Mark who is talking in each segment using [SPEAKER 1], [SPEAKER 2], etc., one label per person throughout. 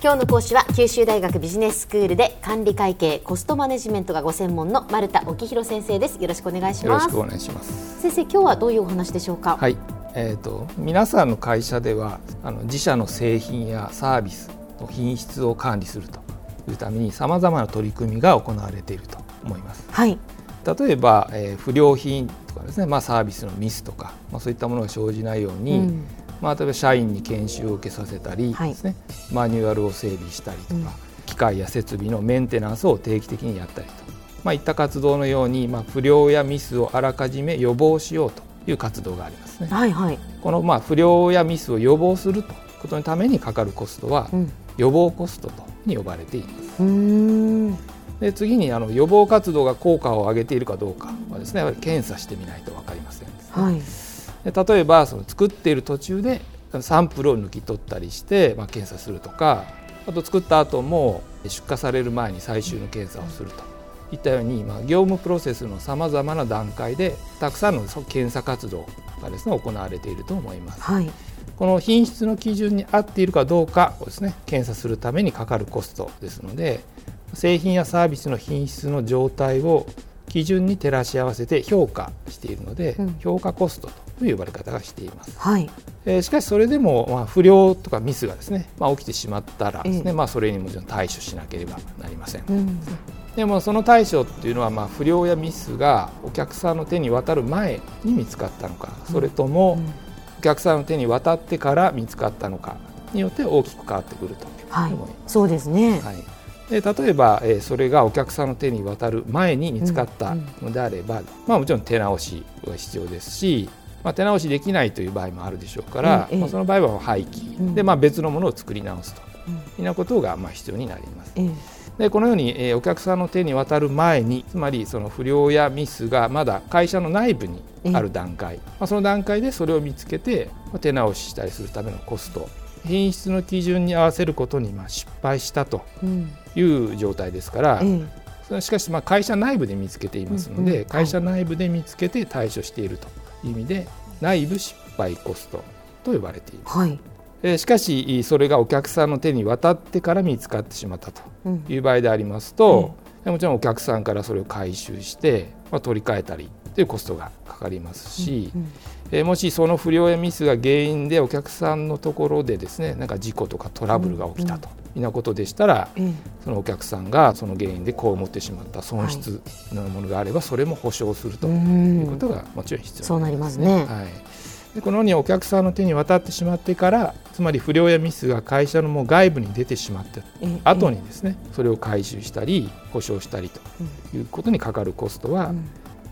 [SPEAKER 1] 今日の講師は九州大学ビジネススクールで管理会計コストマネジメントがご専門の丸田沖弘先生です。よろしくお願いします。
[SPEAKER 2] よろしくお願いします。
[SPEAKER 1] 先生今日はどういうお話でしょうか？
[SPEAKER 2] はい。えーと、皆さんの会社ではあの自社の製品やサービスの品質を管理するというためにさまざまな取り組みが行われていると思います。
[SPEAKER 1] はい、
[SPEAKER 2] 例えば、えー、不良品とかですね、まあ、サービスのミスとか、まあ、そういったものが生じないように、うん、まあ、例えば社員に研修を受けさせたりですね、はい、マニュアルを整備したりとか、うん、機械や設備のメンテナンスを定期的にやったりと、まあ、いった活動のように、まあ、不良やミスをあらかじめ予防しようという活動がありますね。
[SPEAKER 1] はいはい、
[SPEAKER 2] このまあ不良やミスを予防するということのためにかかるコストは、予防コストとに呼ばれています。で次にあの予防活動が効果を上げているかどうかはですねやっぱり検査してみないと分かりません、ね、はい、で例えばその作っている途中でサンプルを抜き取ったりして、まあ、検査するとかあと作った後も出荷される前に最終の検査をすると。いったように、まあ、業務プロセスのさまざまな段階でたくさんの検査活動がですね行われていると思います。はい、この品質の基準に合っているかどうかをですね検査するためにかかるコストですので製品やサービスの品質の状態を基準に照らし合わせて評価しているので、うん、評価コストという呼ばれ方がしています。はい、えー、しかしそれでも、まあ、不良とかミスがですね、まあ、起きてしまったらですね、え。ー、まあ、それにもちろん対処しなければなりません。うん。でもその対処っていうのはまあ不良やミスがお客さんの手に渡る前に見つかったのかそれともお客さんの手に渡ってから見つかったのかによって大きく変わってくると
[SPEAKER 1] はい、そうですね、はい、
[SPEAKER 2] で例えば、えー、それがお客さんの手に渡る前に見つかったのであれば、うんうん、まあ、もちろん手直しが必要ですし、まあ、手直しできないという場合もあるでしょうから、まあ、その場合は廃棄。で、まあ、別のものを作り直すと。いうようなことがまあ必要になります。でこのように、えー、お客さんの手に渡る前につまりその不良やミスがまだ会社の内部にある段階、まあ、その段階でそれを見つけて、まあ、手直ししたりするためのコスト。品質の基準に合わせることにまあ失敗したという状態ですから、うん、しかしまあ会社内部で見つけていますので、会社内部で見つけて対処していると意味で内部失敗コストと呼ばれています。はい。しかしそれがお客さんの手に渡ってから見つかってしまったという場合でありますと、うん、もちろんお客さんからそれを回収して、まあ、取り替えたりというコストがかかりますし、うんうん、えもしその不良やミスが原因でお客さんのところでですねなんか事故とかトラブルが起きたと。いうなことでしたら、うん、そのお客さんがその原因でこう思ってしまった損失のものがあれば、それも保証するということがもちろん必要です、ね、
[SPEAKER 1] そうなりますね。
[SPEAKER 2] はい。でこのようにお客さんの手に渡ってしまってからつまり不良やミスが会社のもう外部に出てしまった後にですねそれを回収したり保証したりということにかかるコストは、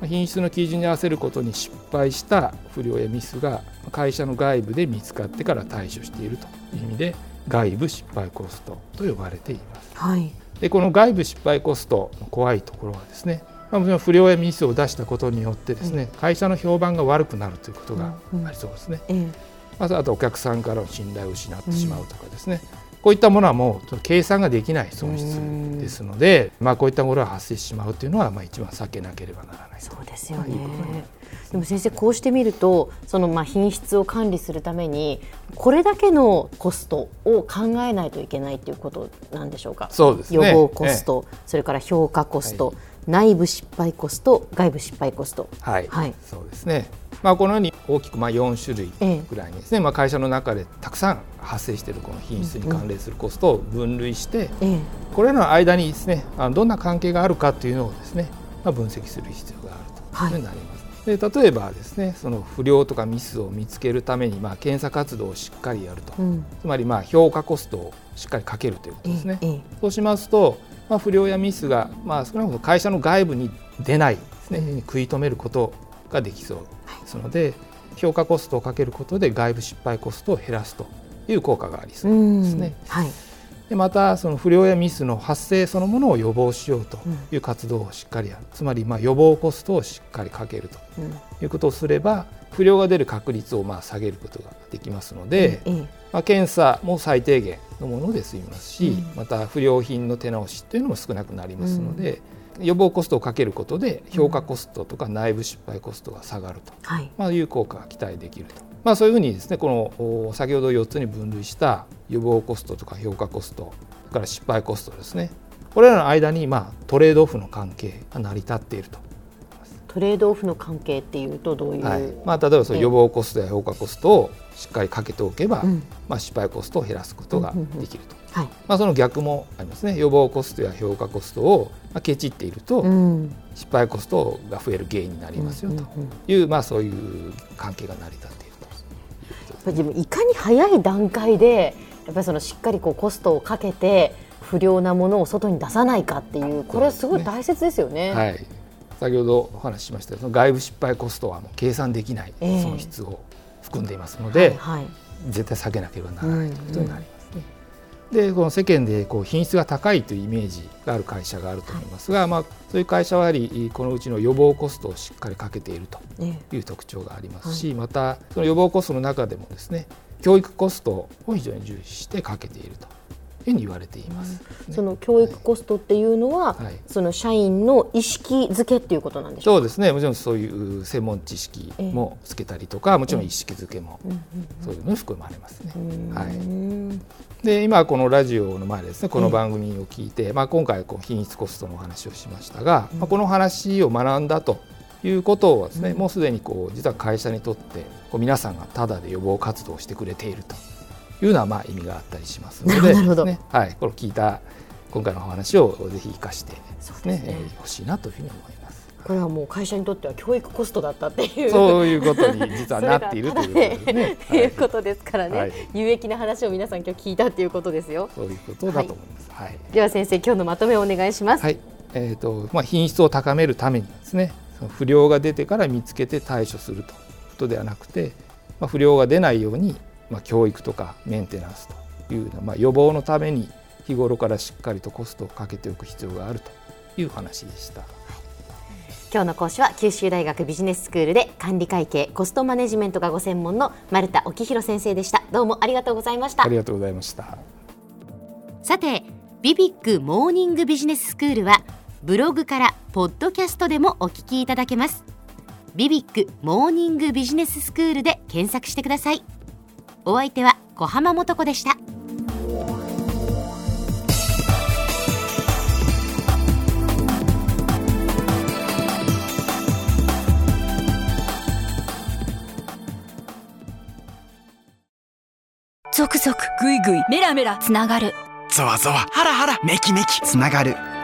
[SPEAKER 2] 品質の基準に合わせることに失敗した不良やミスが会社の外部で見つかってから対処しているという意味で外部失敗コストと呼ばれています。はい、でこの外部失敗コストの怖いところはですねまあ、もちろん不良やミスを出したことによってですね、うん、会社の評判が悪くなるということがありそうですね。うんうん、まずあとお客さんからの信頼を失ってしまうとかですね、こういったものはもう計算ができない損失ですので、まあ、こういったものが発生してしまうというのは、まあ、一番避けなければならない。
[SPEAKER 1] そうですよね。でも先生こうしてみるとそのまあ品質を管理するためにこれだけのコストを考えないといけないということなんでしょうか？
[SPEAKER 2] そうです、
[SPEAKER 1] ね、予防コスト、ええ、それから評価コスト、はい、内部失敗コスト外部失敗コスト。
[SPEAKER 2] はい、はい、そうですねまあ、このように大きくまあ4種類ぐらいにですね、ええ、まあ、会社の中でたくさん発生しているこの品質に関連するコストを分類して、え、これらの間にですねどんな関係があるかというのをですね、まあ、分析する必要があるというふうになります。はい。で例えばですねその不良とかミスを見つけるために、まあ、検査活動をしっかりやると、うん、つまりまあ評価コストをしっかりかけるということですね。そうしますと、まあ、不良やミスが、まあ、少なくとも会社の外部に出ないですね、うん、食い止めることができそうですので、はい、評価コストをかけることで外部失敗コストを減らすという効果がありそうですね。はい。でまたその不良やミスの発生そのものを予防しようという活動をしっかりやる、うん、つまりまあ予防コストをしっかりかけるということをすれば不良が出る確率をまあ下げることができますので、うん、まあ、検査も最低限のもので済みますし、うん、また不良品の手直しというのも少なくなりますので、予防コストをかけることで評価コストとか内部失敗コストが下がると、はい。まあ、いう効果が期待できると。まあ、そういうふうにですねこの先ほど4つに分類した予防コストとか評価コストそれから失敗コストですね。これらの間にまあトレードオフの関係が成り立っていると。
[SPEAKER 1] トレードオフの関係っていうとどういう、はい、
[SPEAKER 2] まあ、例えばその予防コストや評価コストをしっかりかけておけば、うん、まあ、失敗コストを減らすことができると、はい、まあ、その逆もありますね。予防コストや評価コストを、まあ、ケチっていると、うん、失敗コストが増える原因になりますよという、まあ、そういう関係が成り立っている
[SPEAKER 1] と。自分いかに早い段階でやっぱりそのしっかりこうコストをかけて不良なものを外に出さないかっていうこれはすごい大切ですよね。
[SPEAKER 2] はい。先ほどお話ししましたその外部失敗コストはもう計算できない損失を含んでいますので、えーはいはい、絶対下げなければならないということになりますね。うんうん、でこの世間でこう品質が高いというイメージがある会社があると思いますが、はい、まあ、そういう会社はやはりこのうちの予防コストをしっかりかけているという特徴がありますし、えー、またその予防コストの中でもですね教育コストを非常に重視してかけているとふうに言われています、
[SPEAKER 1] うん、その教育コストっていうのは、はい、その社員の意識づけっていうことなんでしょ
[SPEAKER 2] うそうですね。もちろんそういう専門知識もつけたりとか、えー、もちろん意識づけも、そういうのに含まれますね。はい、で今このラジオの前ですねこの番組を聞いて、えー、まあ、今回こう品質コストのお話をしましたが、まあ、この話を学んだということをですね、もうすでにこう実は会社にとってこう皆さんがただで予防活動をしてくれていると。いうのはまあ意味があったりしますので、ね、はい、この聞いた今回のお話をぜひ生かしてですね、ねえー、欲しいなというふうに思います。
[SPEAKER 1] これはもう会社にとっては教育コストだったっていう
[SPEAKER 2] そういうことに実はなっているということですね。
[SPEAKER 1] ということですからね、はい、有益な話を皆さん今日聞いたっていうことですよ。
[SPEAKER 2] そういうことだと思います。はい。
[SPEAKER 1] では先生今日のまとめをお願いします。
[SPEAKER 2] はい。えっ、ー、とまあ品質を高めるためにですね、不良が出てから見つけて対処するということではなくて、まあ不良が出ないようにまあ、教育とかメンテナンスというまあ、予防のために日頃からしっかりとコストをかけておく必要があるという話でした。
[SPEAKER 1] 今日の講師は九州大学ビジネススクールで管理会計コストマネジメントがご専門の丸田沖弘先生でした。どうもありがとうございました。
[SPEAKER 2] ありがとうございました。
[SPEAKER 1] さてビビックモーニングビジネススクールはブログからポッドキャストでもお聞きいただけます。ビビックモーニングビジネススクールで検索してくださいお相手は小浜もとこでした。
[SPEAKER 3] ゾクゾクグイグイメラメラつながる。
[SPEAKER 4] ゾワゾワハラハラメキメキつながる